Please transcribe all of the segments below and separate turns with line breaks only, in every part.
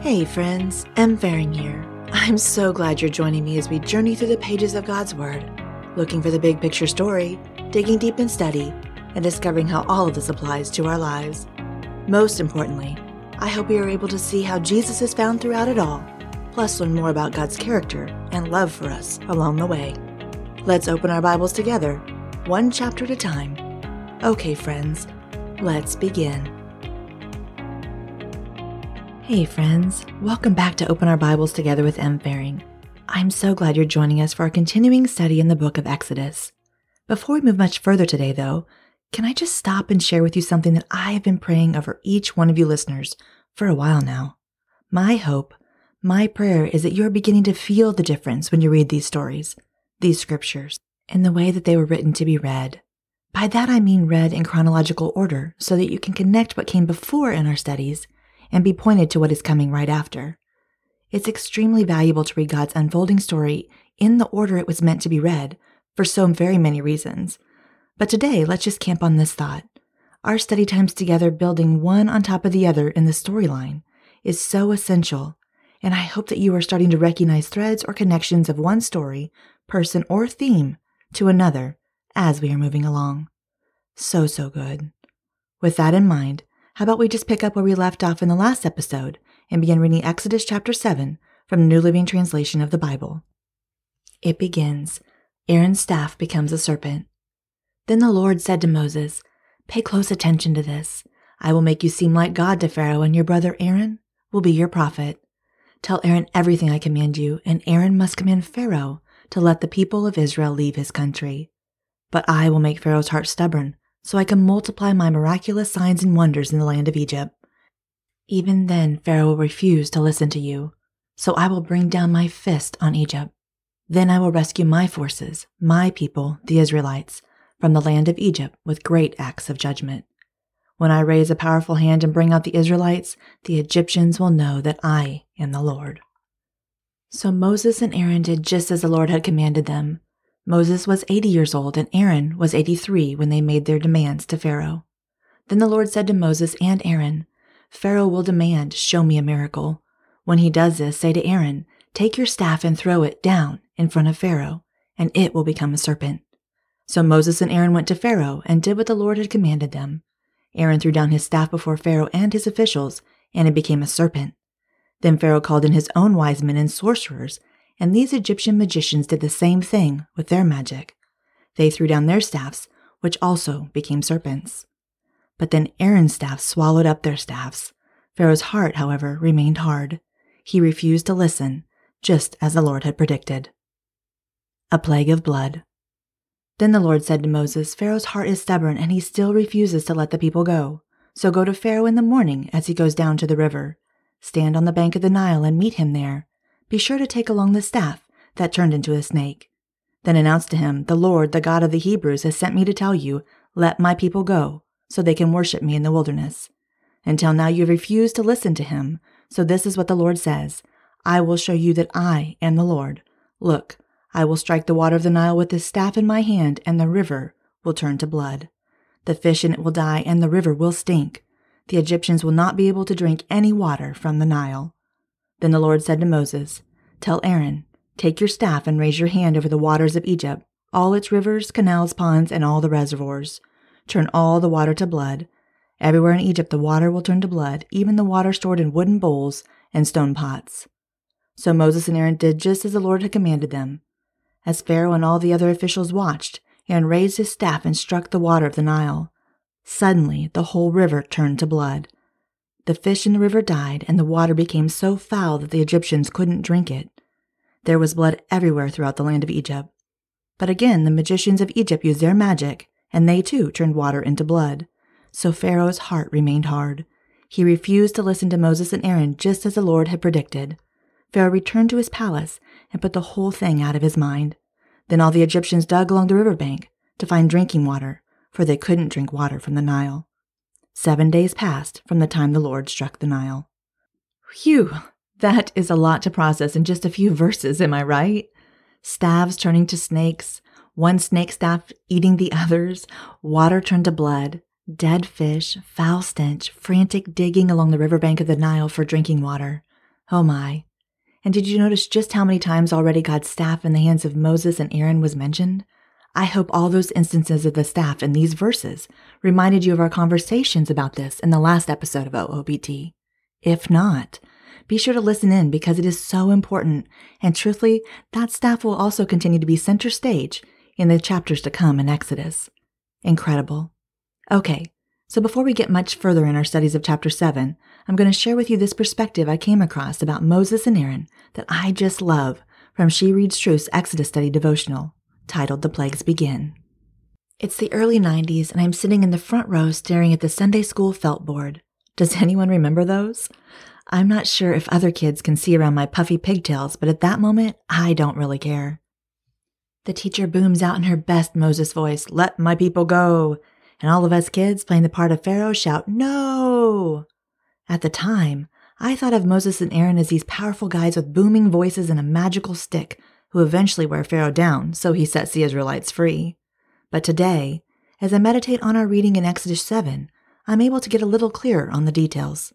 Hey, friends, M. Fahring here. I'm so glad you're joining me as we journey through the pages of God's Word, looking for the big picture story, digging deep in study, and discovering how all of this applies to our lives. Most importantly, I hope you are able to see how Jesus is found throughout it all, plus learn more about God's character and love for us along the way. Let's open our Bibles together, one chapter at a time. Okay, friends, let's begin. Hey, friends. Welcome back to Open Our Bibles Together with M. Fahring. I'm so glad you're joining us for our continuing study in the book of Exodus. Before we move much further today, though, can I just stop and share with you something that I have been praying over each one of you listeners for a while now? My hope, my prayer is that you are beginning to feel the difference when you read these stories, these scriptures, and the way that they were written to be read. By that I mean read in chronological order so that you can connect what came before in our studies and be pointed to what is coming right after. It's extremely valuable to read God's unfolding story in the order it was meant to be read for so very many reasons. But today, let's just camp on this thought. Our study times together, building one on top of the other in the storyline, is so essential, and I hope that you are starting to recognize threads or connections of one story, person, or theme to another as we are moving along. So, so good. With that in mind, how about we just pick up where we left off in the last episode and begin reading Exodus chapter 7 from the New Living Translation of the Bible? It begins Aaron's staff becomes a serpent. Then the Lord said to Moses, Pay close attention to this. I will make you seem like God to Pharaoh, and your brother Aaron will be your prophet. Tell Aaron everything I command you, and Aaron must command Pharaoh to let the people of Israel leave his country. But I will make Pharaoh's heart stubborn, so I can multiply my miraculous signs and wonders in the land of Egypt. Even then, Pharaoh will refuse to listen to you, so I will bring down my fist on Egypt. Then I will rescue my forces, my people, the Israelites, from the land of Egypt with great acts of judgment. When I raise a powerful hand and bring out the Israelites, the Egyptians will know that I am the Lord. So Moses and Aaron did just as the Lord had commanded them. Moses was 80 years old and Aaron was 83 when they made their demands to Pharaoh. Then the Lord said to Moses and Aaron, Pharaoh will demand, Show me a miracle. When he does this, say to Aaron, Take your staff and throw it down in front of Pharaoh, and it will become a serpent. So Moses and Aaron went to Pharaoh and did what the Lord had commanded them. Aaron threw down his staff before Pharaoh and his officials, and it became a serpent. Then Pharaoh called in his own wise men and sorcerers and these Egyptian magicians did the same thing with their magic. They threw down their staffs, which also became serpents. But then Aaron's staff swallowed up their staffs. Pharaoh's heart, however, remained hard. He refused to listen, just as the Lord had predicted. A plague of blood. Then the Lord said to Moses, Pharaoh's heart is stubborn, and he still refuses to let the people go. So go to Pharaoh in the morning as he goes down to the river. Stand on the bank of the Nile and meet him there be sure to take along the staff that turned into a snake. Then announce to him, The Lord, the God of the Hebrews, has sent me to tell you, Let my people go, so they can worship me in the wilderness. Until now you have refused to listen to him, so this is what the Lord says I will show you that I am the Lord. Look, I will strike the water of the Nile with this staff in my hand, and the river will turn to blood. The fish in it will die, and the river will stink. The Egyptians will not be able to drink any water from the Nile. Then the Lord said to Moses, Tell Aaron, Take your staff and raise your hand over the waters of Egypt, all its rivers, canals, ponds, and all the reservoirs. Turn all the water to blood. Everywhere in Egypt the water will turn to blood, even the water stored in wooden bowls and stone pots. So Moses and Aaron did just as the Lord had commanded them. As Pharaoh and all the other officials watched, Aaron raised his staff and struck the water of the Nile. Suddenly the whole river turned to blood. The fish in the river died, and the water became so foul that the Egyptians couldn't drink it. There was blood everywhere throughout the land of Egypt. But again, the magicians of Egypt used their magic, and they too turned water into blood. So Pharaoh's heart remained hard. He refused to listen to Moses and Aaron just as the Lord had predicted. Pharaoh returned to his palace and put the whole thing out of his mind. Then all the Egyptians dug along the river bank to find drinking water, for they couldn't drink water from the Nile. Seven days passed from the time the Lord struck the Nile. Phew, that is a lot to process in just a few verses, am I right? Staves turning to snakes, one snake staff eating the others, water turned to blood, dead fish, foul stench, frantic digging along the riverbank of the Nile for drinking water, Oh my. And did you notice just how many times already God's staff in the hands of Moses and Aaron was mentioned? I hope all those instances of the staff in these verses reminded you of our conversations about this in the last episode of OOBT. If not, be sure to listen in because it is so important, and truthfully, that staff will also continue to be center stage in the chapters to come in Exodus. Incredible. Okay, so before we get much further in our studies of chapter 7, I'm going to share with you this perspective I came across about Moses and Aaron that I just love from She Reads Truth's Exodus Study devotional titled The Plagues Begin. It's the early 90s, and I'm sitting in the front row staring at the Sunday school felt board. Does anyone remember those? I'm not sure if other kids can see around my puffy pigtails, but at that moment, I don't really care. The teacher booms out in her best Moses voice, Let my people go. And all of us kids playing the part of Pharaoh shout, No! At the time, I thought of Moses and Aaron as these powerful guys with booming voices and a magical stick who eventually wear Pharaoh down so he sets the Israelites free. But today, as I meditate on our reading in Exodus 7, I'm able to get a little clearer on the details.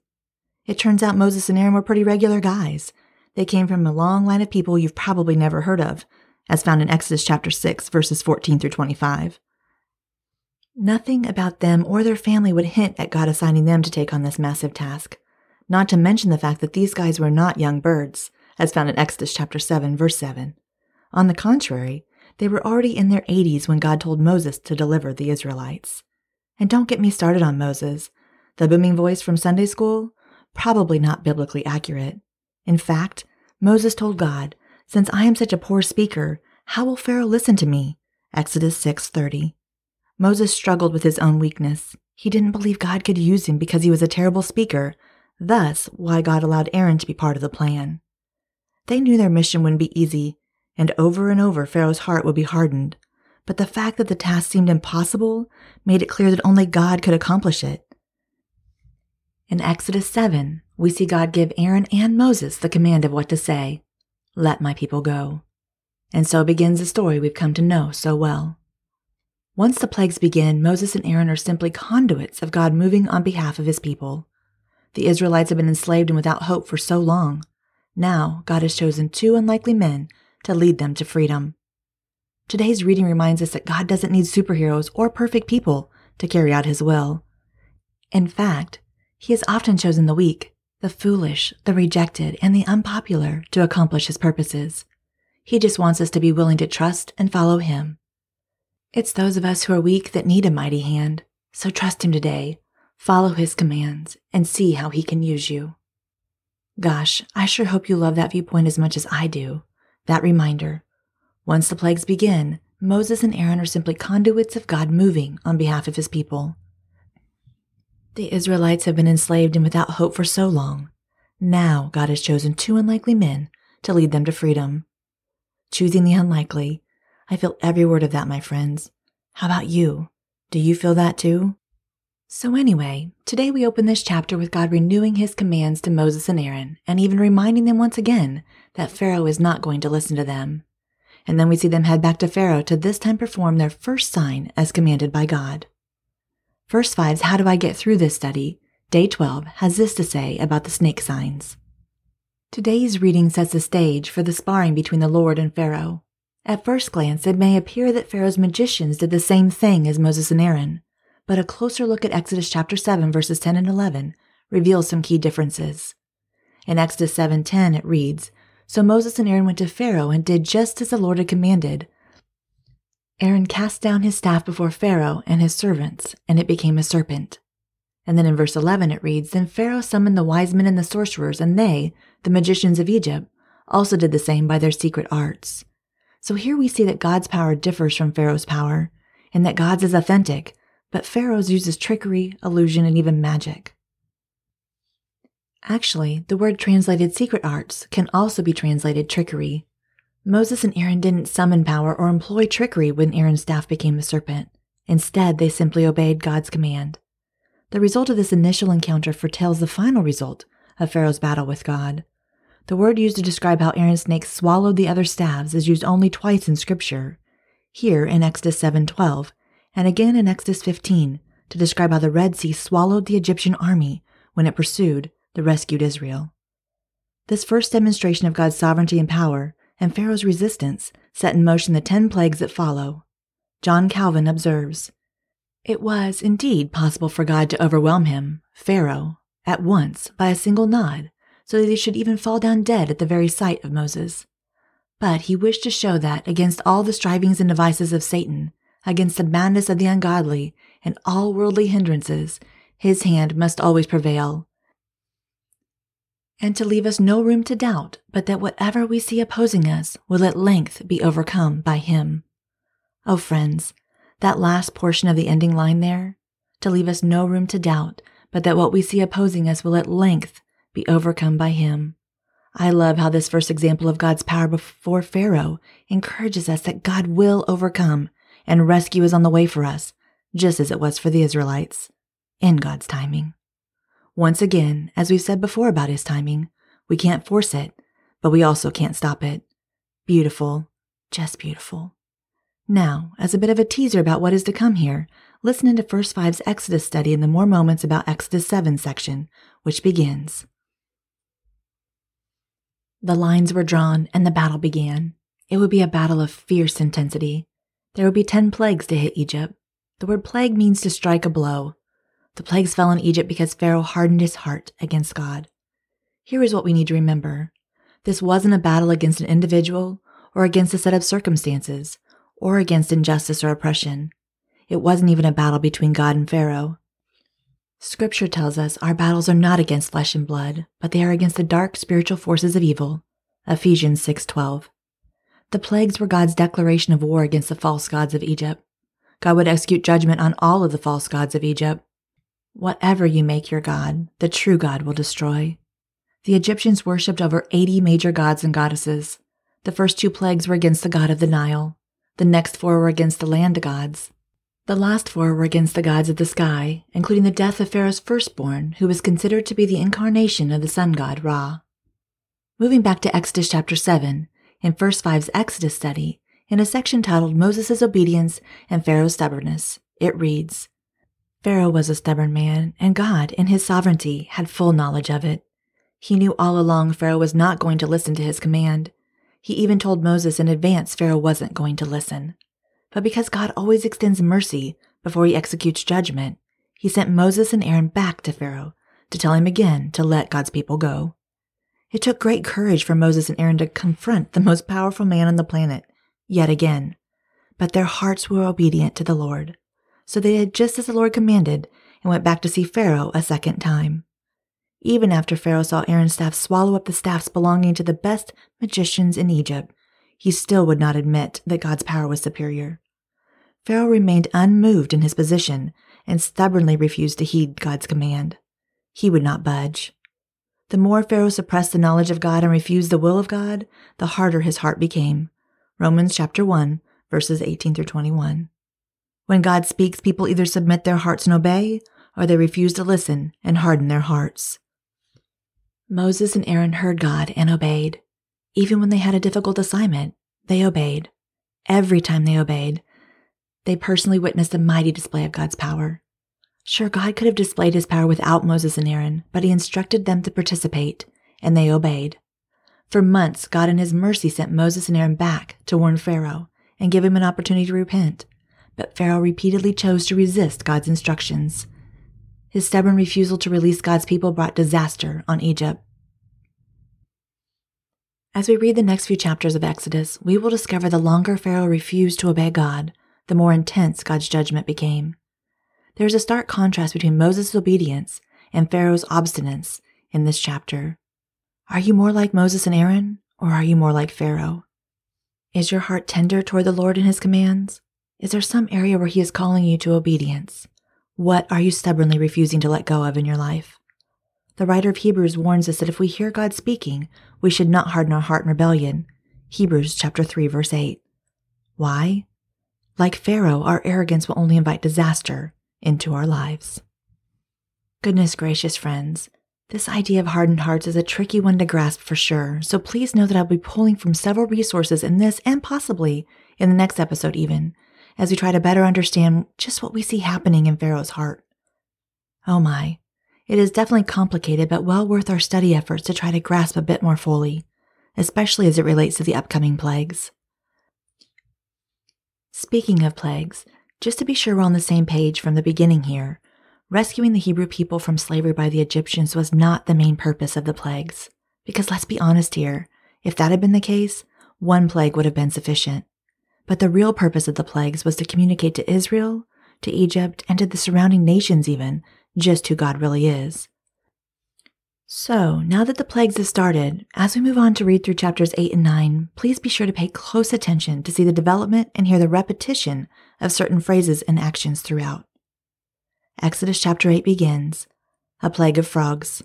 It turns out Moses and Aaron were pretty regular guys. They came from a long line of people you've probably never heard of, as found in Exodus chapter 6, verses 14 through 25. Nothing about them or their family would hint at God assigning them to take on this massive task, not to mention the fact that these guys were not young birds, as found in Exodus chapter 7, verse 7. On the contrary, they were already in their 80s when God told Moses to deliver the Israelites. And don't get me started on Moses. The booming voice from Sunday school? Probably not biblically accurate. In fact, Moses told God, "Since I am such a poor speaker, how will Pharaoh listen to me?" Exodus 6:30. Moses struggled with his own weakness. He didn't believe God could use him because he was a terrible speaker, thus why God allowed Aaron to be part of the plan. They knew their mission wouldn't be easy, and over and over Pharaoh's heart would be hardened. But the fact that the task seemed impossible made it clear that only God could accomplish it. In Exodus 7, we see God give Aaron and Moses the command of what to say Let my people go. And so begins the story we've come to know so well. Once the plagues begin, Moses and Aaron are simply conduits of God moving on behalf of his people. The Israelites have been enslaved and without hope for so long. Now, God has chosen two unlikely men to lead them to freedom. Today's reading reminds us that God doesn't need superheroes or perfect people to carry out his will. In fact, he has often chosen the weak, the foolish, the rejected, and the unpopular to accomplish his purposes. He just wants us to be willing to trust and follow him. It's those of us who are weak that need a mighty hand, so trust him today, follow his commands, and see how he can use you. Gosh, I sure hope you love that viewpoint as much as I do. That reminder. Once the plagues begin, Moses and Aaron are simply conduits of God moving on behalf of his people. The Israelites have been enslaved and without hope for so long. Now God has chosen two unlikely men to lead them to freedom. Choosing the unlikely, I feel every word of that, my friends. How about you? Do you feel that too? So, anyway, today we open this chapter with God renewing his commands to Moses and Aaron, and even reminding them once again that Pharaoh is not going to listen to them. And then we see them head back to Pharaoh to this time perform their first sign as commanded by God. First Five's How Do I Get Through This Study, Day 12, has this to say about the snake signs. Today's reading sets the stage for the sparring between the Lord and Pharaoh. At first glance, it may appear that Pharaoh's magicians did the same thing as Moses and Aaron, but a closer look at Exodus chapter 7 verses 10 and 11 reveals some key differences. In Exodus 7:10 it reads, "So Moses and Aaron went to Pharaoh and did just as the Lord had commanded. Aaron cast down his staff before Pharaoh and his servants, and it became a serpent." And then in verse 11 it reads, "Then Pharaoh summoned the wise men and the sorcerers, and they, the magicians of Egypt, also did the same by their secret arts." So here we see that God's power differs from Pharaoh's power, and that God's is authentic, but Pharaoh's uses trickery, illusion, and even magic. Actually, the word translated secret arts can also be translated trickery. Moses and Aaron didn't summon power or employ trickery when Aaron's staff became a serpent. Instead, they simply obeyed God's command. The result of this initial encounter foretells the final result of Pharaoh's battle with God. The word used to describe how Aaron's snake swallowed the other staves is used only twice in Scripture. Here in Exodus 7:12, and again in Exodus 15 to describe how the Red Sea swallowed the Egyptian army when it pursued the rescued Israel. This first demonstration of God's sovereignty and power and Pharaoh's resistance set in motion the ten plagues that follow. John Calvin observes It was indeed possible for God to overwhelm him, Pharaoh, at once by a single nod, so that he should even fall down dead at the very sight of Moses. But he wished to show that, against all the strivings and devices of Satan, against the madness of the ungodly, and all worldly hindrances, his hand must always prevail. And to leave us no room to doubt, but that whatever we see opposing us will at length be overcome by him. Oh, friends, that last portion of the ending line there, to leave us no room to doubt, but that what we see opposing us will at length be overcome by him. I love how this first example of God's power before Pharaoh encourages us that God will overcome and rescue is on the way for us, just as it was for the Israelites, in God's timing. Once again, as we've said before about his timing, we can't force it, but we also can't stop it. Beautiful, just beautiful. Now, as a bit of a teaser about what is to come here, listen into First Five's Exodus study in the More Moments About Exodus 7 section, which begins. The lines were drawn and the battle began. It would be a battle of fierce intensity. There would be ten plagues to hit Egypt. The word plague means to strike a blow. The plagues fell on Egypt because Pharaoh hardened his heart against God. Here is what we need to remember this wasn't a battle against an individual or against a set of circumstances or against injustice or oppression. It wasn't even a battle between God and Pharaoh. Scripture tells us our battles are not against flesh and blood, but they are against the dark spiritual forces of evil. Ephesians 6:12. The plagues were God's declaration of war against the false gods of Egypt. God would execute judgment on all of the false gods of Egypt. Whatever you make your god, the true God will destroy. The Egyptians worshipped over 80 major gods and goddesses. The first two plagues were against the god of the Nile. The next four were against the land gods. The last four were against the gods of the sky, including the death of Pharaoh's firstborn, who was considered to be the incarnation of the sun god Ra. Moving back to Exodus chapter 7, in First Five's Exodus study, in a section titled Moses' Obedience and Pharaoh's Stubbornness, it reads Pharaoh was a stubborn man, and God, in his sovereignty, had full knowledge of it. He knew all along Pharaoh was not going to listen to his command. He even told Moses in advance Pharaoh wasn't going to listen. But because God always extends mercy before he executes judgment, he sent Moses and Aaron back to Pharaoh to tell him again to let God's people go. It took great courage for Moses and Aaron to confront the most powerful man on the planet, yet again. But their hearts were obedient to the Lord. So they did just as the Lord commanded and went back to see Pharaoh a second time. Even after Pharaoh saw Aaron's staff swallow up the staffs belonging to the best magicians in Egypt, he still would not admit that God's power was superior. Pharaoh remained unmoved in his position and stubbornly refused to heed God's command. He would not budge. The more Pharaoh suppressed the knowledge of God and refused the will of God, the harder his heart became. Romans chapter 1, verses 18 through 21. When God speaks, people either submit their hearts and obey, or they refuse to listen and harden their hearts. Moses and Aaron heard God and obeyed. Even when they had a difficult assignment, they obeyed. Every time they obeyed, they personally witnessed a mighty display of God's power. Sure, God could have displayed his power without Moses and Aaron, but he instructed them to participate, and they obeyed. For months, God in his mercy sent Moses and Aaron back to warn Pharaoh and give him an opportunity to repent. But Pharaoh repeatedly chose to resist God's instructions. His stubborn refusal to release God's people brought disaster on Egypt. As we read the next few chapters of Exodus, we will discover the longer Pharaoh refused to obey God, the more intense God's judgment became. There is a stark contrast between Moses' obedience and Pharaoh's obstinance in this chapter. Are you more like Moses and Aaron, or are you more like Pharaoh? Is your heart tender toward the Lord and his commands? Is there some area where he is calling you to obedience? What are you stubbornly refusing to let go of in your life? The writer of Hebrews warns us that if we hear God speaking, we should not harden our heart in rebellion. Hebrews chapter 3 verse 8. Why? Like Pharaoh, our arrogance will only invite disaster into our lives. Goodness gracious, friends. This idea of hardened hearts is a tricky one to grasp for sure, so please know that I'll be pulling from several resources in this and possibly in the next episode, even, as we try to better understand just what we see happening in Pharaoh's heart. Oh my, It is definitely complicated, but well worth our study efforts to try to grasp a bit more fully, especially as it relates to the upcoming plagues. Speaking of plagues, just to be sure we're on the same page from the beginning here, rescuing the Hebrew people from slavery by the Egyptians was not the main purpose of the plagues. Because let's be honest here, if that had been the case, one plague would have been sufficient. But the real purpose of the plagues was to communicate to Israel, to Egypt, and to the surrounding nations even, just who God really is. So, now that the plagues have started, as we move on to read through chapters 8 and 9, please be sure to pay close attention to see the development and hear the repetition of certain phrases and actions throughout. Exodus chapter 8 begins A plague of frogs.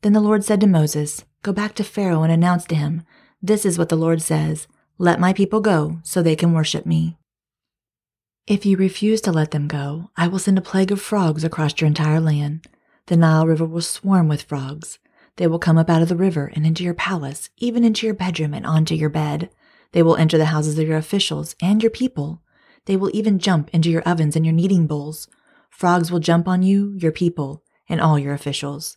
Then the Lord said to Moses, Go back to Pharaoh and announce to him, This is what the Lord says Let my people go, so they can worship me. If you refuse to let them go, I will send a plague of frogs across your entire land. The Nile River will swarm with frogs. They will come up out of the river and into your palace, even into your bedroom and onto your bed. They will enter the houses of your officials and your people. They will even jump into your ovens and your kneading bowls. Frogs will jump on you, your people, and all your officials.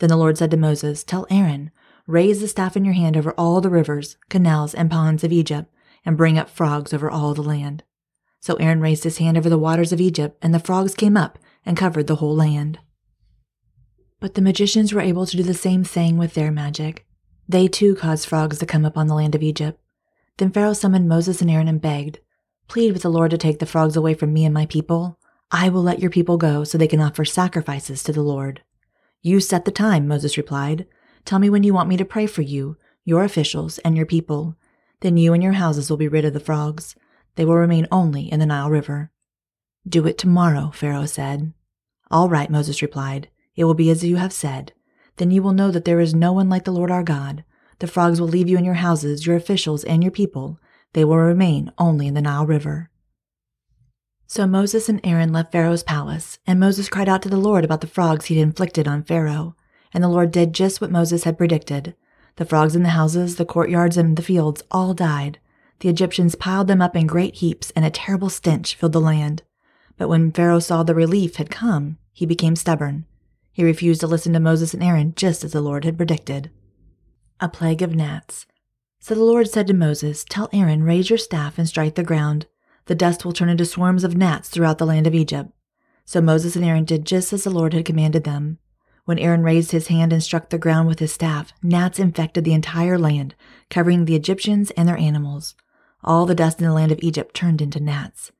Then the Lord said to Moses, Tell Aaron, raise the staff in your hand over all the rivers, canals, and ponds of Egypt, and bring up frogs over all the land. So Aaron raised his hand over the waters of Egypt, and the frogs came up and covered the whole land. But the magicians were able to do the same thing with their magic. They too caused frogs to come up on the land of Egypt. Then Pharaoh summoned Moses and Aaron and begged, Plead with the Lord to take the frogs away from me and my people. I will let your people go so they can offer sacrifices to the Lord. You set the time, Moses replied. Tell me when you want me to pray for you, your officials, and your people. Then you and your houses will be rid of the frogs. They will remain only in the Nile River. Do it tomorrow, Pharaoh said. All right, Moses replied. It will be as you have said. Then you will know that there is no one like the Lord our God. The frogs will leave you in your houses, your officials, and your people. They will remain only in the Nile River. So Moses and Aaron left Pharaoh's palace, and Moses cried out to the Lord about the frogs he had inflicted on Pharaoh. And the Lord did just what Moses had predicted. The frogs in the houses, the courtyards, and the fields all died. The Egyptians piled them up in great heaps, and a terrible stench filled the land. But when Pharaoh saw the relief had come, he became stubborn. He refused to listen to Moses and Aaron, just as the Lord had predicted. A plague of gnats. So the Lord said to Moses, Tell Aaron, raise your staff and strike the ground. The dust will turn into swarms of gnats throughout the land of Egypt. So Moses and Aaron did just as the Lord had commanded them. When Aaron raised his hand and struck the ground with his staff, gnats infected the entire land, covering the Egyptians and their animals. All the dust in the land of Egypt turned into gnats.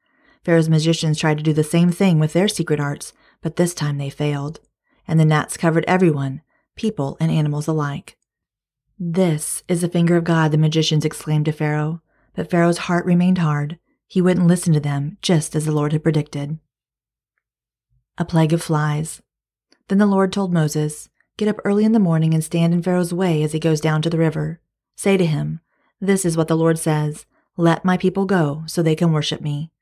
Pharaoh's magicians tried to do the same thing with their secret arts, but this time they failed. And the gnats covered everyone, people and animals alike. This is the finger of God, the magicians exclaimed to Pharaoh. But Pharaoh's heart remained hard. He wouldn't listen to them, just as the Lord had predicted. A plague of flies. Then the Lord told Moses, Get up early in the morning and stand in Pharaoh's way as he goes down to the river. Say to him, This is what the Lord says let my people go so they can worship me.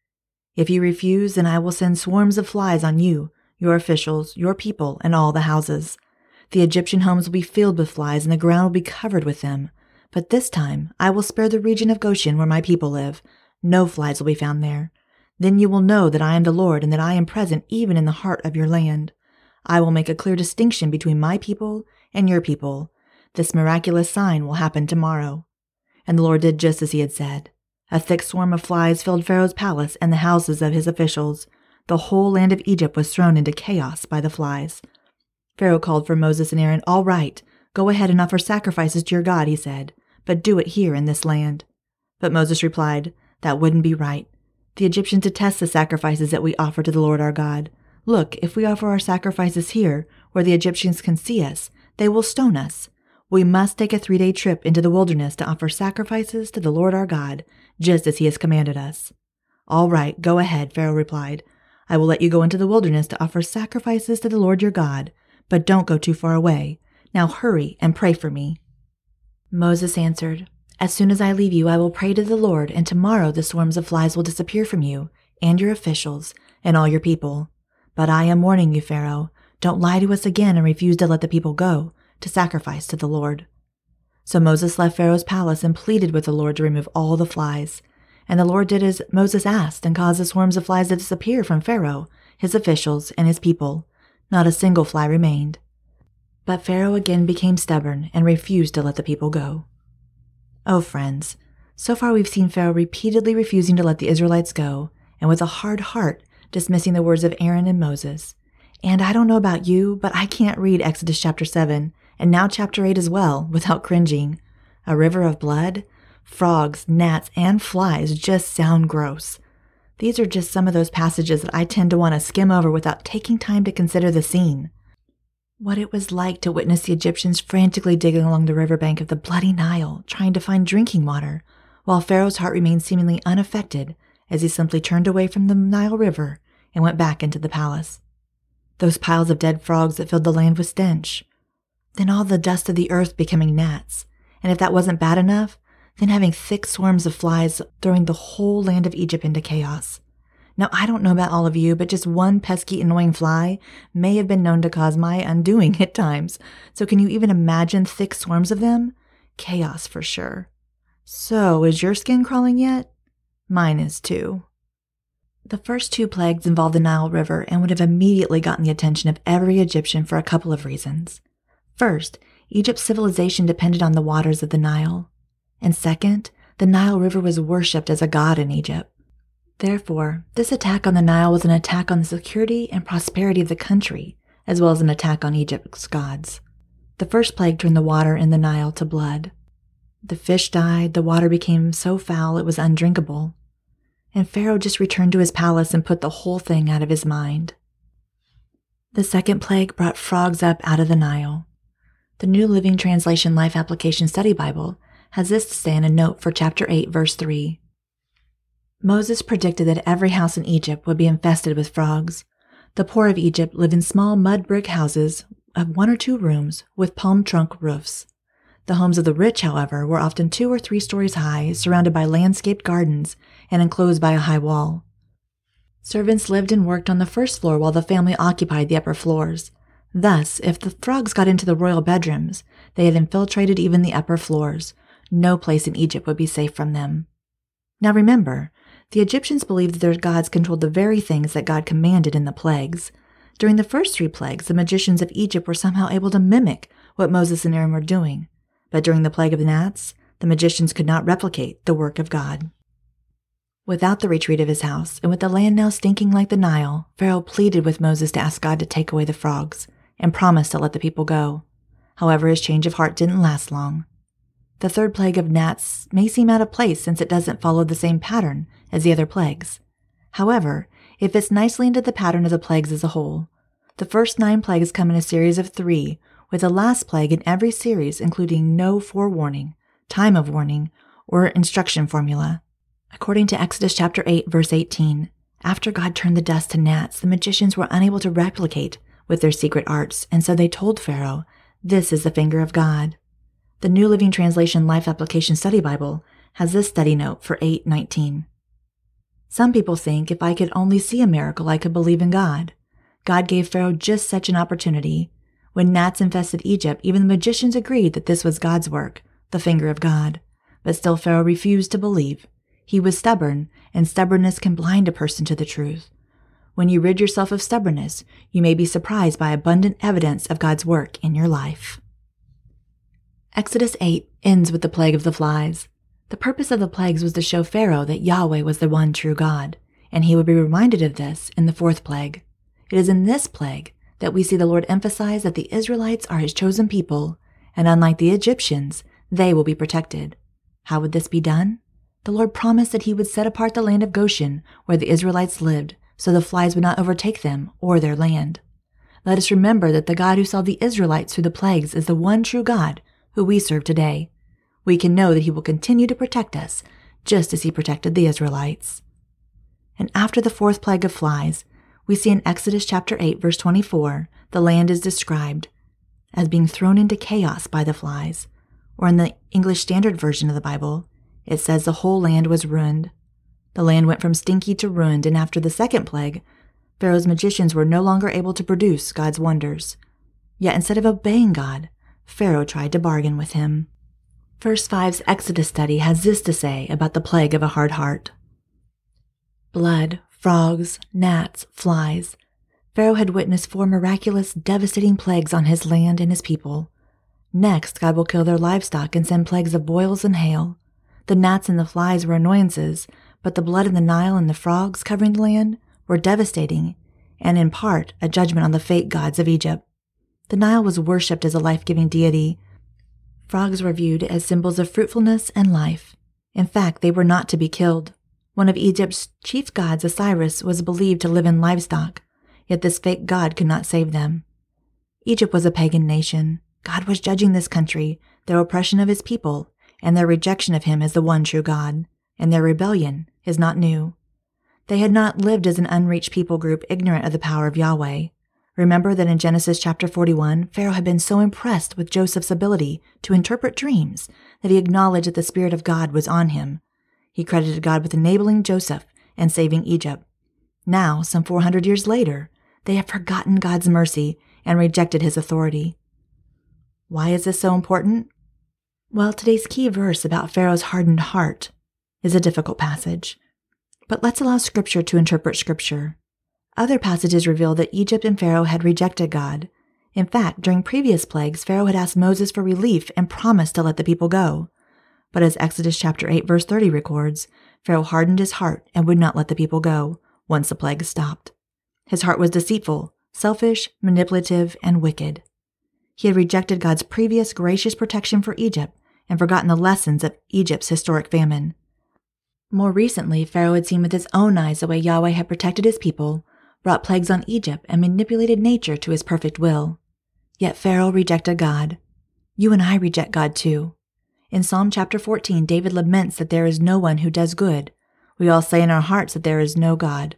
If you refuse, then I will send swarms of flies on you, your officials, your people, and all the houses. The Egyptian homes will be filled with flies, and the ground will be covered with them. But this time I will spare the region of Goshen where my people live. No flies will be found there. Then you will know that I am the Lord, and that I am present even in the heart of your land. I will make a clear distinction between my people and your people. This miraculous sign will happen tomorrow. And the Lord did just as he had said. A thick swarm of flies filled Pharaoh's palace and the houses of his officials. The whole land of Egypt was thrown into chaos by the flies. Pharaoh called for Moses and Aaron. All right, go ahead and offer sacrifices to your God, he said, but do it here in this land. But Moses replied, That wouldn't be right. The Egyptians detest the sacrifices that we offer to the Lord our God. Look, if we offer our sacrifices here, where the Egyptians can see us, they will stone us. We must take a three day trip into the wilderness to offer sacrifices to the Lord our God, just as he has commanded us. All right, go ahead, Pharaoh replied. I will let you go into the wilderness to offer sacrifices to the Lord your God, but don't go too far away. Now hurry and pray for me. Moses answered, As soon as I leave you, I will pray to the Lord, and tomorrow the swarms of flies will disappear from you, and your officials, and all your people. But I am warning you, Pharaoh, don't lie to us again and refuse to let the people go to sacrifice to the Lord. So Moses left Pharaoh's palace and pleaded with the Lord to remove all the flies. And the Lord did as Moses asked and caused the swarms of flies to disappear from Pharaoh, his officials, and his people. Not a single fly remained. But Pharaoh again became stubborn and refused to let the people go. Oh, friends, so far we've seen Pharaoh repeatedly refusing to let the Israelites go, and with a hard heart dismissing the words of Aaron and Moses. And I don't know about you, but I can't read Exodus chapter 7 and now chapter 8 as well without cringing. A river of blood? Frogs, gnats, and flies just sound gross. These are just some of those passages that I tend to want to skim over without taking time to consider the scene. What it was like to witness the Egyptians frantically digging along the riverbank of the bloody Nile, trying to find drinking water, while Pharaoh's heart remained seemingly unaffected as he simply turned away from the Nile River and went back into the palace. Those piles of dead frogs that filled the land with stench. Then all the dust of the earth becoming gnats. And if that wasn't bad enough, then having thick swarms of flies throwing the whole land of Egypt into chaos. Now, I don't know about all of you, but just one pesky, annoying fly may have been known to cause my undoing at times. So, can you even imagine thick swarms of them? Chaos for sure. So, is your skin crawling yet? Mine is too. The first two plagues involved the Nile River and would have immediately gotten the attention of every Egyptian for a couple of reasons. First, Egypt's civilization depended on the waters of the Nile. And second, the Nile River was worshipped as a god in Egypt. Therefore, this attack on the Nile was an attack on the security and prosperity of the country, as well as an attack on Egypt's gods. The first plague turned the water in the Nile to blood. The fish died, the water became so foul it was undrinkable. And Pharaoh just returned to his palace and put the whole thing out of his mind. The second plague brought frogs up out of the Nile. The New Living Translation Life Application Study Bible has this to say in a note for chapter 8, verse 3. Moses predicted that every house in Egypt would be infested with frogs. The poor of Egypt lived in small mud brick houses of one or two rooms with palm trunk roofs. The homes of the rich, however, were often two or three stories high, surrounded by landscaped gardens and enclosed by a high wall. Servants lived and worked on the first floor while the family occupied the upper floors. Thus, if the frogs got into the royal bedrooms, they had infiltrated even the upper floors. No place in Egypt would be safe from them. Now remember, the Egyptians believed that their gods controlled the very things that God commanded in the plagues. During the first three plagues, the magicians of Egypt were somehow able to mimic what Moses and Aaron were doing. But during the plague of gnats, the magicians could not replicate the work of God. Without the retreat of his house, and with the land now stinking like the Nile, Pharaoh pleaded with Moses to ask God to take away the frogs, and promised to let the people go. However, his change of heart didn't last long. The third plague of gnats may seem out of place since it doesn't follow the same pattern as the other plagues. However, it fits nicely into the pattern of the plagues as a whole. The first nine plagues come in a series of three, with the last plague in every series including no forewarning, time of warning, or instruction formula. According to Exodus chapter 8 verse 18, after God turned the dust to gnats, the magicians were unable to replicate with their secret arts, and so they told Pharaoh, "This is the finger of God." The New Living Translation Life Application Study Bible has this study note for 819. Some people think if I could only see a miracle, I could believe in God. God gave Pharaoh just such an opportunity, when gnats infested Egypt, even the magicians agreed that this was God's work, the finger of God. But still Pharaoh refused to believe. He was stubborn, and stubbornness can blind a person to the truth. When you rid yourself of stubbornness, you may be surprised by abundant evidence of God's work in your life. Exodus 8 ends with the plague of the flies. The purpose of the plagues was to show Pharaoh that Yahweh was the one true God, and he would be reminded of this in the fourth plague. It is in this plague that we see the Lord emphasize that the Israelites are his chosen people, and unlike the Egyptians, they will be protected. How would this be done? The Lord promised that he would set apart the land of Goshen, where the Israelites lived, so the flies would not overtake them or their land. Let us remember that the God who saw the Israelites through the plagues is the one true God who we serve today. We can know that he will continue to protect us, just as he protected the Israelites. And after the fourth plague of flies, we see in Exodus chapter 8 verse 24, the land is described as being thrown into chaos by the flies, or in the English Standard Version of the Bible, it says the whole land was ruined. The land went from stinky to ruined, and after the second plague, Pharaoh's magicians were no longer able to produce God's wonders. Yet instead of obeying God, Pharaoh tried to bargain with him. First Five's Exodus study has this to say about the plague of a hard heart blood, frogs, gnats, flies. Pharaoh had witnessed four miraculous, devastating plagues on his land and his people. Next, God will kill their livestock and send plagues of boils and hail. The gnats and the flies were annoyances, but the blood in the Nile and the frogs covering the land were devastating, and in part a judgment on the fake gods of Egypt. The Nile was worshipped as a life giving deity. Frogs were viewed as symbols of fruitfulness and life. In fact, they were not to be killed. One of Egypt's chief gods, Osiris, was believed to live in livestock, yet this fake god could not save them. Egypt was a pagan nation. God was judging this country, their oppression of his people, and their rejection of him as the one true God, and their rebellion is not new. They had not lived as an unreached people group ignorant of the power of Yahweh. Remember that in Genesis chapter 41, Pharaoh had been so impressed with Joseph's ability to interpret dreams that he acknowledged that the Spirit of God was on him. He credited God with enabling Joseph and saving Egypt. Now, some 400 years later, they have forgotten God's mercy and rejected his authority. Why is this so important? Well, today's key verse about Pharaoh's hardened heart is a difficult passage. But let's allow Scripture to interpret Scripture. Other passages reveal that Egypt and Pharaoh had rejected God. In fact, during previous plagues, Pharaoh had asked Moses for relief and promised to let the people go. But as Exodus chapter 8 verse 30 records, Pharaoh hardened his heart and would not let the people go once the plague stopped. His heart was deceitful, selfish, manipulative, and wicked. He had rejected God's previous gracious protection for Egypt and forgotten the lessons of Egypt's historic famine. More recently, Pharaoh had seen with his own eyes the way Yahweh had protected his people brought plagues on Egypt, and manipulated nature to his perfect will. Yet Pharaoh rejected God. You and I reject God too. In Psalm chapter 14, David laments that there is no one who does good. We all say in our hearts that there is no God.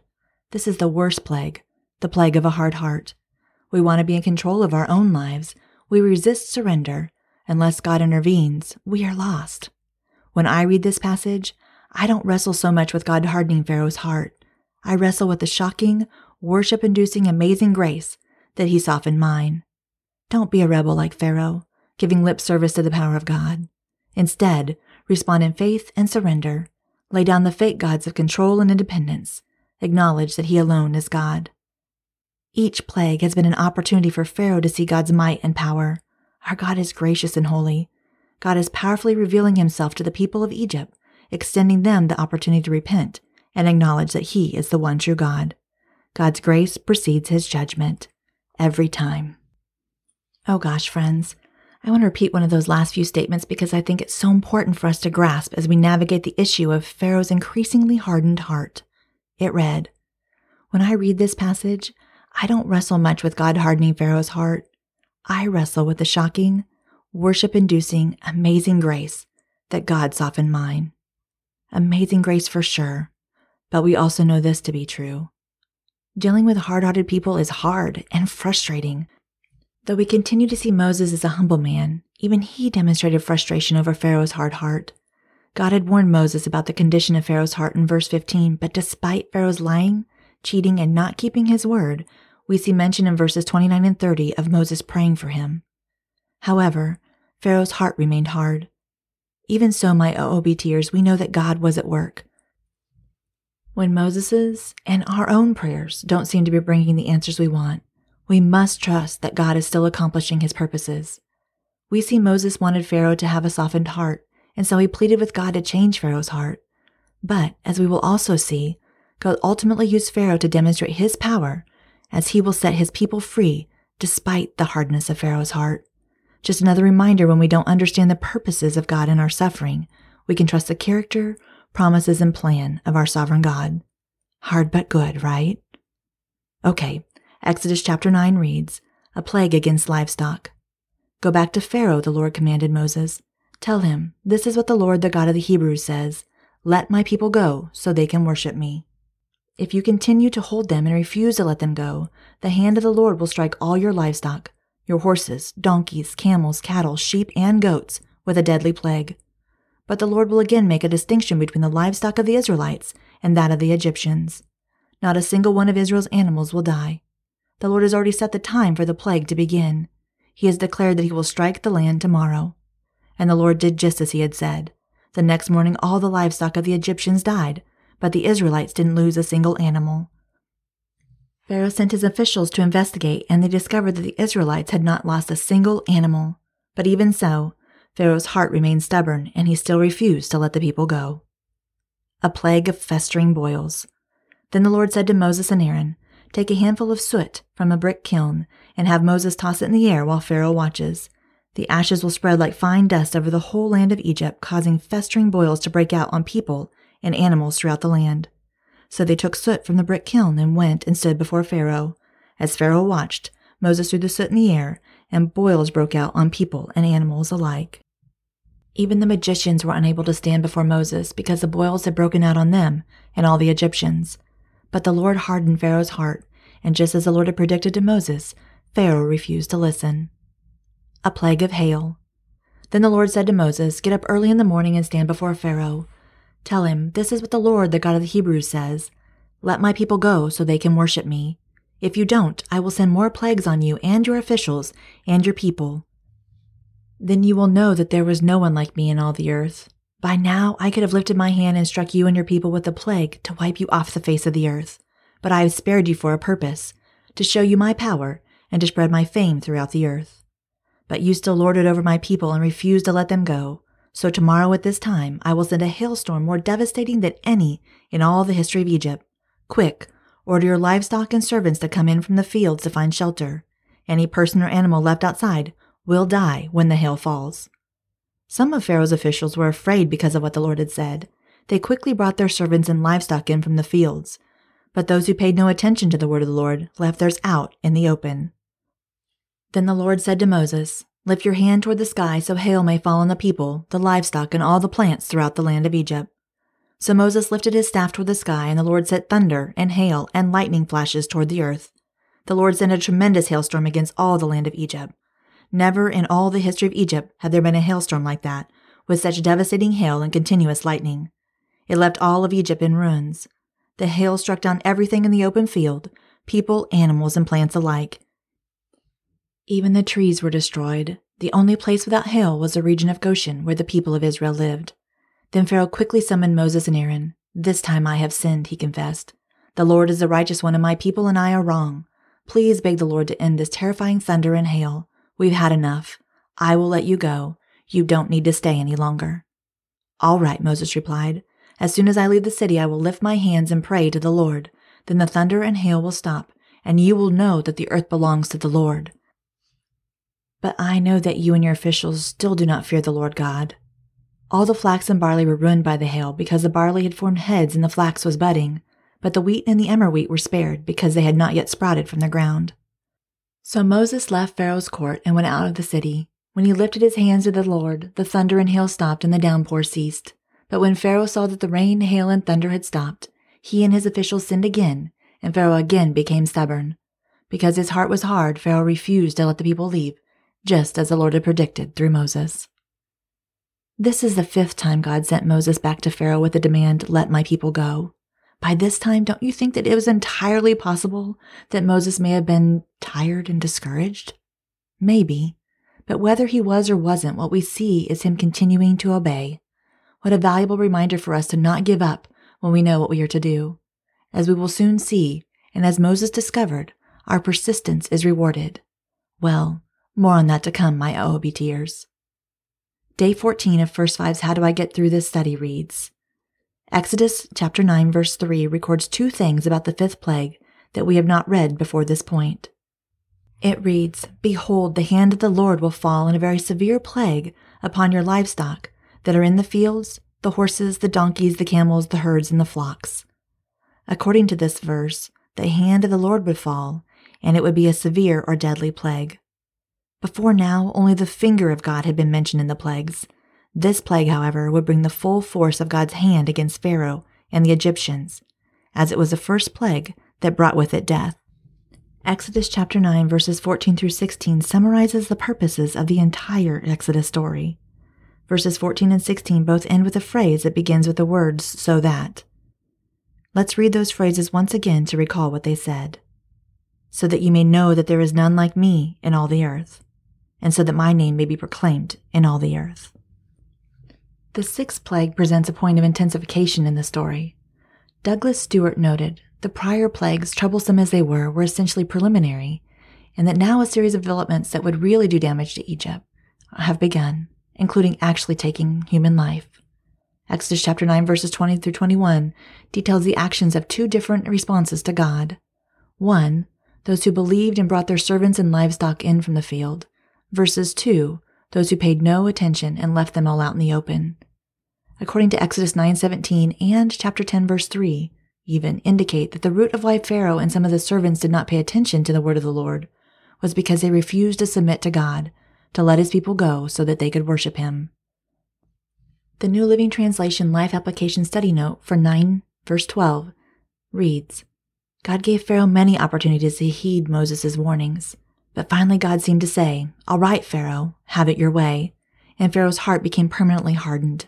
This is the worst plague, the plague of a hard heart. We want to be in control of our own lives. We resist surrender. Unless God intervenes, we are lost. When I read this passage, I don't wrestle so much with God hardening Pharaoh's heart. I wrestle with the shocking, worship inducing amazing grace that he softened mine. Don't be a rebel like Pharaoh, giving lip service to the power of God. Instead, respond in faith and surrender. Lay down the fake gods of control and independence. Acknowledge that he alone is God. Each plague has been an opportunity for Pharaoh to see God's might and power. Our God is gracious and holy. God is powerfully revealing himself to the people of Egypt, extending them the opportunity to repent and acknowledge that he is the one true God. God's grace precedes his judgment every time. Oh gosh, friends, I want to repeat one of those last few statements because I think it's so important for us to grasp as we navigate the issue of Pharaoh's increasingly hardened heart. It read, When I read this passage, I don't wrestle much with God hardening Pharaoh's heart. I wrestle with the shocking, worship inducing, amazing grace that God softened mine. Amazing grace for sure, but we also know this to be true. Dealing with hard hearted people is hard and frustrating. Though we continue to see Moses as a humble man, even he demonstrated frustration over Pharaoh's hard heart. God had warned Moses about the condition of Pharaoh's heart in verse 15, but despite Pharaoh's lying, cheating, and not keeping his word, we see mention in verses 29 and 30 of Moses praying for him. However, Pharaoh's heart remained hard. Even so, my OOBTers, we know that God was at work. When Moses's and our own prayers don't seem to be bringing the answers we want, we must trust that God is still accomplishing his purposes. We see Moses wanted Pharaoh to have a softened heart, and so he pleaded with God to change Pharaoh's heart. But, as we will also see, God ultimately used Pharaoh to demonstrate his power, as he will set his people free despite the hardness of Pharaoh's heart. Just another reminder when we don't understand the purposes of God in our suffering, we can trust the character, promises, and plan of our sovereign God. Hard but good, right? Okay, Exodus chapter 9 reads, A plague against livestock. Go back to Pharaoh, the Lord commanded Moses. Tell him, This is what the Lord, the God of the Hebrews, says Let my people go so they can worship me. If you continue to hold them and refuse to let them go, the hand of the Lord will strike all your livestock, your horses, donkeys, camels, cattle, sheep, and goats, with a deadly plague. But the Lord will again make a distinction between the livestock of the Israelites and that of the Egyptians. Not a single one of Israel's animals will die. The Lord has already set the time for the plague to begin. He has declared that he will strike the land tomorrow. And the Lord did just as he had said. The next morning, all the livestock of the Egyptians died, but the Israelites didn't lose a single animal. Pharaoh sent his officials to investigate, and they discovered that the Israelites had not lost a single animal. But even so, Pharaoh's heart remained stubborn, and he still refused to let the people go. A plague of festering boils. Then the Lord said to Moses and Aaron, Take a handful of soot from a brick kiln, and have Moses toss it in the air while Pharaoh watches. The ashes will spread like fine dust over the whole land of Egypt, causing festering boils to break out on people and animals throughout the land. So they took soot from the brick kiln and went and stood before Pharaoh. As Pharaoh watched, Moses threw the soot in the air, and boils broke out on people and animals alike. Even the magicians were unable to stand before Moses because the boils had broken out on them and all the Egyptians. But the Lord hardened Pharaoh's heart, and just as the Lord had predicted to Moses, Pharaoh refused to listen. A plague of hail. Then the Lord said to Moses, Get up early in the morning and stand before Pharaoh. Tell him, This is what the Lord, the God of the Hebrews, says Let my people go so they can worship me. If you don't, I will send more plagues on you and your officials and your people. Then you will know that there was no one like me in all the earth. By now I could have lifted my hand and struck you and your people with a plague to wipe you off the face of the earth. But I have spared you for a purpose, to show you my power and to spread my fame throughout the earth. But you still lorded over my people and refused to let them go. So tomorrow at this time I will send a hailstorm more devastating than any in all the history of Egypt. Quick, order your livestock and servants to come in from the fields to find shelter. Any person or animal left outside will die when the hail falls. Some of Pharaoh's officials were afraid because of what the Lord had said. They quickly brought their servants and livestock in from the fields. But those who paid no attention to the word of the Lord left theirs out in the open. Then the Lord said to Moses, Lift your hand toward the sky so hail may fall on the people, the livestock, and all the plants throughout the land of Egypt. So Moses lifted his staff toward the sky, and the Lord sent thunder and hail and lightning flashes toward the earth. The Lord sent a tremendous hailstorm against all the land of Egypt. Never in all the history of Egypt had there been a hailstorm like that, with such devastating hail and continuous lightning. It left all of Egypt in ruins. The hail struck down everything in the open field, people, animals, and plants alike. Even the trees were destroyed. The only place without hail was the region of Goshen where the people of Israel lived. Then Pharaoh quickly summoned Moses and Aaron. This time I have sinned, he confessed. The Lord is the righteous one, and my people and I are wrong. Please beg the Lord to end this terrifying thunder and hail. We've had enough. I will let you go. You don't need to stay any longer. All right, Moses replied. As soon as I leave the city, I will lift my hands and pray to the Lord. Then the thunder and hail will stop, and you will know that the earth belongs to the Lord. But I know that you and your officials still do not fear the Lord God. All the flax and barley were ruined by the hail because the barley had formed heads and the flax was budding, but the wheat and the emmer wheat were spared because they had not yet sprouted from the ground. So Moses left Pharaoh's court and went out of the city. When he lifted his hands to the Lord, the thunder and hail stopped and the downpour ceased. But when Pharaoh saw that the rain, hail, and thunder had stopped, he and his officials sinned again, and Pharaoh again became stubborn. Because his heart was hard, Pharaoh refused to let the people leave, just as the Lord had predicted through Moses. This is the fifth time God sent Moses back to Pharaoh with the demand, Let my people go. By this time, don't you think that it was entirely possible that Moses may have been tired and discouraged? Maybe. But whether he was or wasn't, what we see is him continuing to obey. What a valuable reminder for us to not give up when we know what we are to do. As we will soon see, and as Moses discovered, our persistence is rewarded. Well, more on that to come, my OOBTers. Day 14 of First Five's How Do I Get Through This study reads Exodus chapter 9 verse 3 records two things about the fifth plague that we have not read before this point. It reads, Behold, the hand of the Lord will fall in a very severe plague upon your livestock that are in the fields, the horses, the donkeys, the camels, the herds, and the flocks. According to this verse, the hand of the Lord would fall, and it would be a severe or deadly plague. Before now, only the finger of God had been mentioned in the plagues, this plague, however, would bring the full force of God's hand against Pharaoh and the Egyptians, as it was the first plague that brought with it death. Exodus chapter 9, verses 14 through 16 summarizes the purposes of the entire Exodus story. Verses 14 and 16 both end with a phrase that begins with the words, so that. Let's read those phrases once again to recall what they said. So that you may know that there is none like me in all the earth, and so that my name may be proclaimed in all the earth. The sixth plague presents a point of intensification in the story. Douglas Stuart noted the prior plagues, troublesome as they were, were essentially preliminary, and that now a series of developments that would really do damage to Egypt have begun, including actually taking human life. Exodus chapter 9 verses 20 through 21 details the actions of two different responses to God. One, those who believed and brought their servants and livestock in from the field, verses 2, those who paid no attention and left them all out in the open. According to Exodus 9:17 and chapter 10 verse 3, even indicate that the root of why Pharaoh and some of the servants did not pay attention to the word of the Lord was because they refused to submit to God, to let his people go so that they could worship him. The New Living Translation Life Application Study Note for 9 verse 12 reads, God gave Pharaoh many opportunities to heed Moses' warnings, but finally God seemed to say, All right, Pharaoh, have it your way, and Pharaoh's heart became permanently hardened.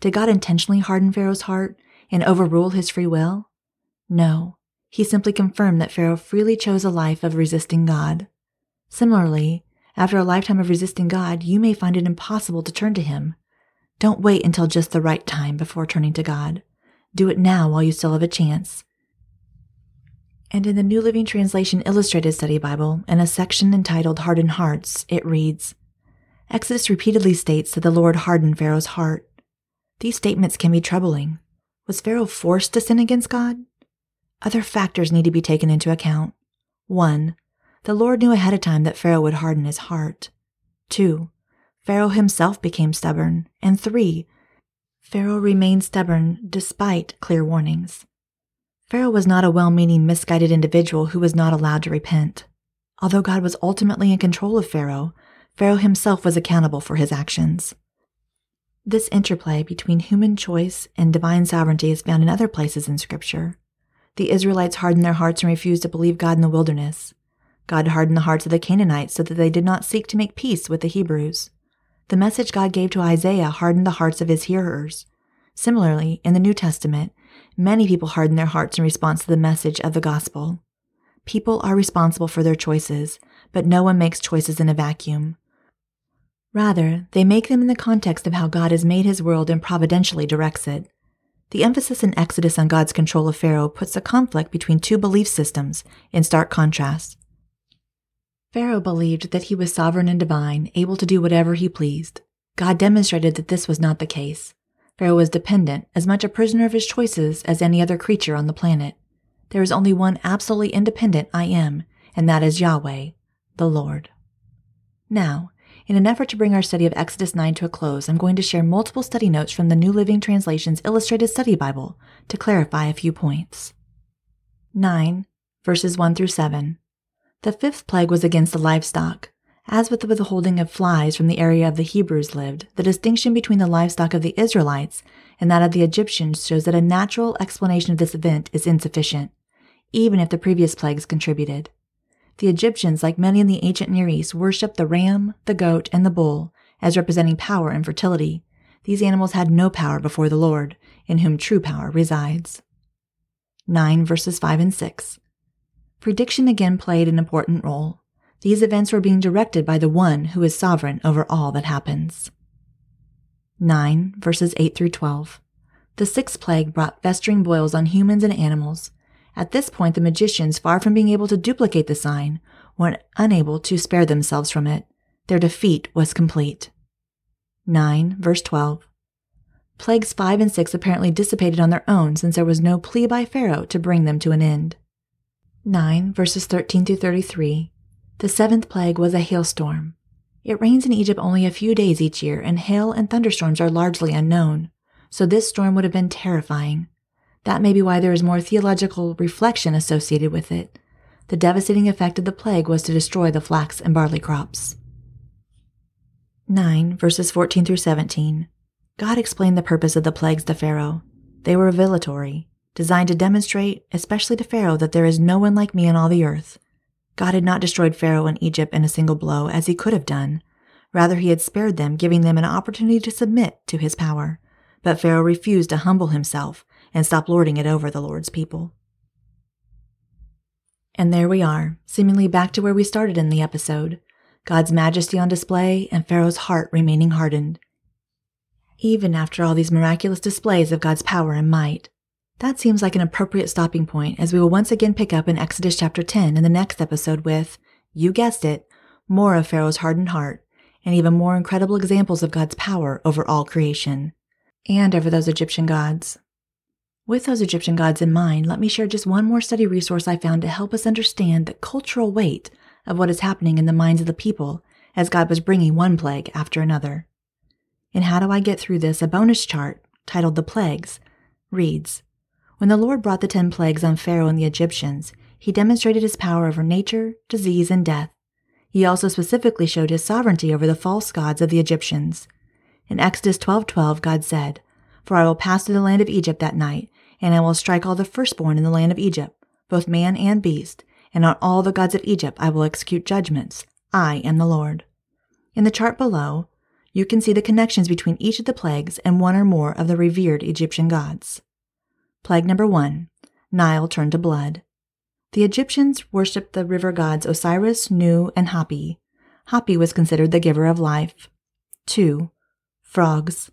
Did God intentionally harden Pharaoh's heart and overrule his free will? No, he simply confirmed that Pharaoh freely chose a life of resisting God. Similarly, after a lifetime of resisting God, you may find it impossible to turn to Him. Don't wait until just the right time before turning to God. Do it now while you still have a chance. And in the New Living Translation Illustrated Study Bible, in a section entitled Hardened Hearts, it reads Exodus repeatedly states that the Lord hardened Pharaoh's heart. These statements can be troubling. Was Pharaoh forced to sin against God? Other factors need to be taken into account. 1. The Lord knew ahead of time that Pharaoh would harden his heart. 2. Pharaoh himself became stubborn. And 3. Pharaoh remained stubborn despite clear warnings. Pharaoh was not a well meaning, misguided individual who was not allowed to repent. Although God was ultimately in control of Pharaoh, Pharaoh himself was accountable for his actions. This interplay between human choice and divine sovereignty is found in other places in Scripture. The Israelites hardened their hearts and refused to believe God in the wilderness. God hardened the hearts of the Canaanites so that they did not seek to make peace with the Hebrews. The message God gave to Isaiah hardened the hearts of his hearers. Similarly, in the New Testament, many people harden their hearts in response to the message of the gospel. People are responsible for their choices, but no one makes choices in a vacuum. Rather, they make them in the context of how God has made his world and providentially directs it. The emphasis in Exodus on God's control of Pharaoh puts a conflict between two belief systems in stark contrast. Pharaoh believed that he was sovereign and divine, able to do whatever he pleased. God demonstrated that this was not the case. Pharaoh was dependent, as much a prisoner of his choices as any other creature on the planet. There is only one absolutely independent I am, and that is Yahweh, the Lord. Now, in an effort to bring our study of Exodus 9 to a close, I'm going to share multiple study notes from the New Living Translation's Illustrated Study Bible to clarify a few points. 9, verses 1 through 7. The fifth plague was against the livestock. As with the withholding of flies from the area of the Hebrews lived, the distinction between the livestock of the Israelites and that of the Egyptians shows that a natural explanation of this event is insufficient, even if the previous plagues contributed. The Egyptians, like many in the ancient Near East, worshipped the ram, the goat, and the bull as representing power and fertility. These animals had no power before the Lord, in whom true power resides. 9 verses 5 and 6. Prediction again played an important role. These events were being directed by the one who is sovereign over all that happens. 9 verses 8 through 12. The sixth plague brought festering boils on humans and animals, at this point, the magicians, far from being able to duplicate the sign, were unable to spare themselves from it. Their defeat was complete. 9, verse 12. Plagues 5 and 6 apparently dissipated on their own since there was no plea by Pharaoh to bring them to an end. 9, verses 13 through 33. The seventh plague was a hailstorm. It rains in Egypt only a few days each year, and hail and thunderstorms are largely unknown, so this storm would have been terrifying. That may be why there is more theological reflection associated with it. The devastating effect of the plague was to destroy the flax and barley crops. 9 verses 14 through 17. God explained the purpose of the plagues to Pharaoh. They were revelatory, designed to demonstrate, especially to Pharaoh, that there is no one like me on all the earth. God had not destroyed Pharaoh and Egypt in a single blow, as he could have done. Rather, he had spared them, giving them an opportunity to submit to his power. But Pharaoh refused to humble himself and stop lording it over the Lord's people. And there we are, seemingly back to where we started in the episode God's majesty on display and Pharaoh's heart remaining hardened. Even after all these miraculous displays of God's power and might, That seems like an appropriate stopping point as we will once again pick up in Exodus chapter 10 in the next episode with, you guessed it, more of Pharaoh's hardened heart and even more incredible examples of God's power over all creation and over those Egyptian gods. With those Egyptian gods in mind, let me share just one more study resource I found to help us understand the cultural weight of what is happening in the minds of the people as God was bringing one plague after another. In How Do I Get Through This, a bonus chart titled The Plagues reads When the Lord brought the ten plagues on Pharaoh and the Egyptians, he demonstrated his power over nature, disease, and death. He also specifically showed his sovereignty over the false gods of the Egyptians. In Exodus 12:12, God said, "For I will pass through the land of Egypt that night, and I will strike all the firstborn in the land of Egypt, both man and beast, and on all the gods of Egypt I will execute judgments. I am the Lord." In the chart below, you can see the connections between each of the plagues and one or more of the revered Egyptian gods. Plague number 1: Nile turned to blood. The Egyptians worshipped the river gods Osiris, Nu, and Hapi. Hapi was considered the giver of life. 2. Frogs.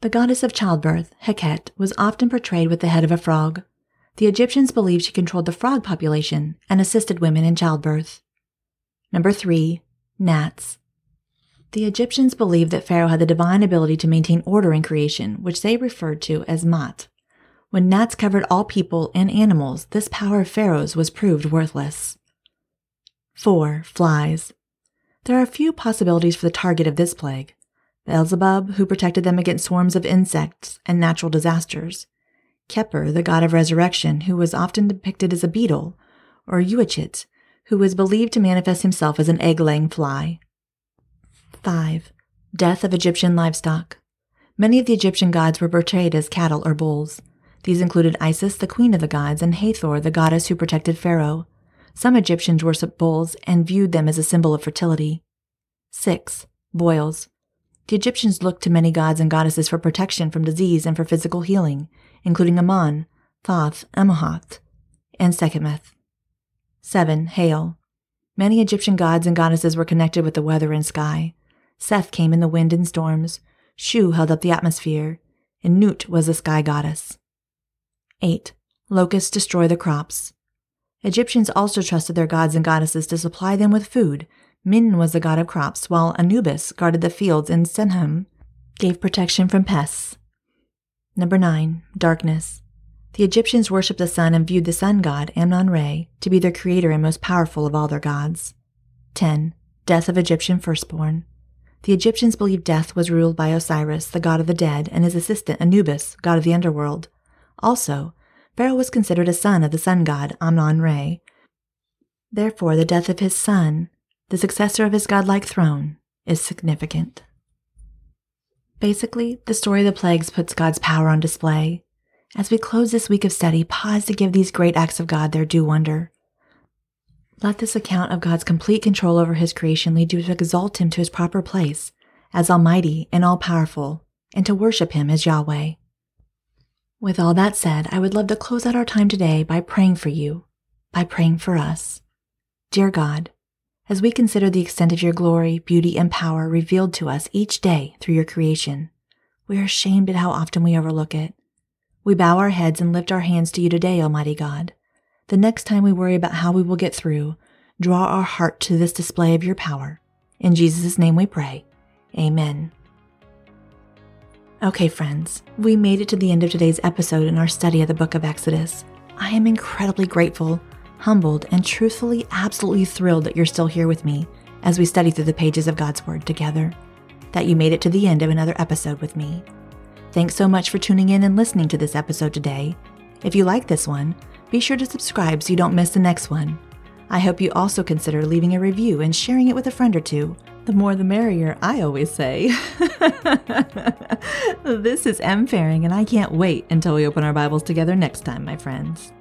The goddess of childbirth, Heket, was often portrayed with the head of a frog. The Egyptians believed she controlled the frog population and assisted women in childbirth. Number 3. Gnats. The Egyptians believed that Pharaoh had the divine ability to maintain order in creation, which they referred to as Mat. When gnats covered all people and animals, this power of Pharaoh's was proved worthless. 4. Flies. There are a few possibilities for the target of this plague. Beelzebub, who protected them against swarms of insects and natural disasters, Khepri, the god of resurrection, who was often depicted as a beetle, or Uachit, who was believed to manifest himself as an egg laying fly. 5. Death of Egyptian livestock. Many of the Egyptian gods were portrayed as cattle or bulls. These included Isis, the queen of the gods, and Hathor, the goddess who protected Pharaoh. Some Egyptians worshipped bulls and viewed them as a symbol of fertility. 6. Boils. The Egyptians looked to many gods and goddesses for protection from disease and for physical healing, including Ammon, Thoth, Amon-Ra, and Sekhmet. 7. Hail. Many Egyptian gods and goddesses were connected with the weather and sky. Seth came in the wind and storms, Shu held up the atmosphere, and Nut was the sky goddess. 8. Locusts destroy the crops. Egyptians also trusted their gods and goddesses to supply them with food, Min was the god of crops, while Anubis guarded the fields and Senhem gave protection from pests. Number 9. Darkness. The Egyptians worshipped the sun and viewed the sun god, Amnon Re, to be their creator and most powerful of all their gods. 10. Death of Egyptian firstborn. The Egyptians believed death was ruled by Osiris, the god of the dead, and his assistant Anubis, god of the underworld. Also, Pharaoh was considered a son of the sun god, Amnon Re. Therefore, the death of his son, the successor of his godlike throne, is significant. Basically, the story of the plagues puts God's power on display. As we close this week of study, pause to give these great acts of God their due wonder. Let this account of God's complete control over his creation lead you to exalt him to his proper place as Almighty and all powerful, and to worship him as Yahweh. With all that said, I would love to close out our time today by praying for you, by praying for us. Dear God, as we consider the extent of your glory, beauty, and power revealed to us each day through your creation, we are ashamed at how often we overlook it. We bow our heads and lift our hands to you today, Almighty God. The next time we worry about how we will get through, draw our heart to this display of your power. In Jesus' name we pray. Amen. Okay, friends, we made it to the end of today's episode in our study of the book of Exodus. I am incredibly grateful humbled, and truthfully absolutely thrilled that you're still here with me as we study through the pages of God's Word together, that you made it to the end of another episode with me. Thanks so much for tuning in and listening to this episode today. If you like this one, be sure to subscribe so you don't miss the next one. I hope you also consider leaving a review and sharing it with a friend or two. The more the merrier, I always say. this is M. Fahring, and I can't wait until we open our Bibles together next time, my friends.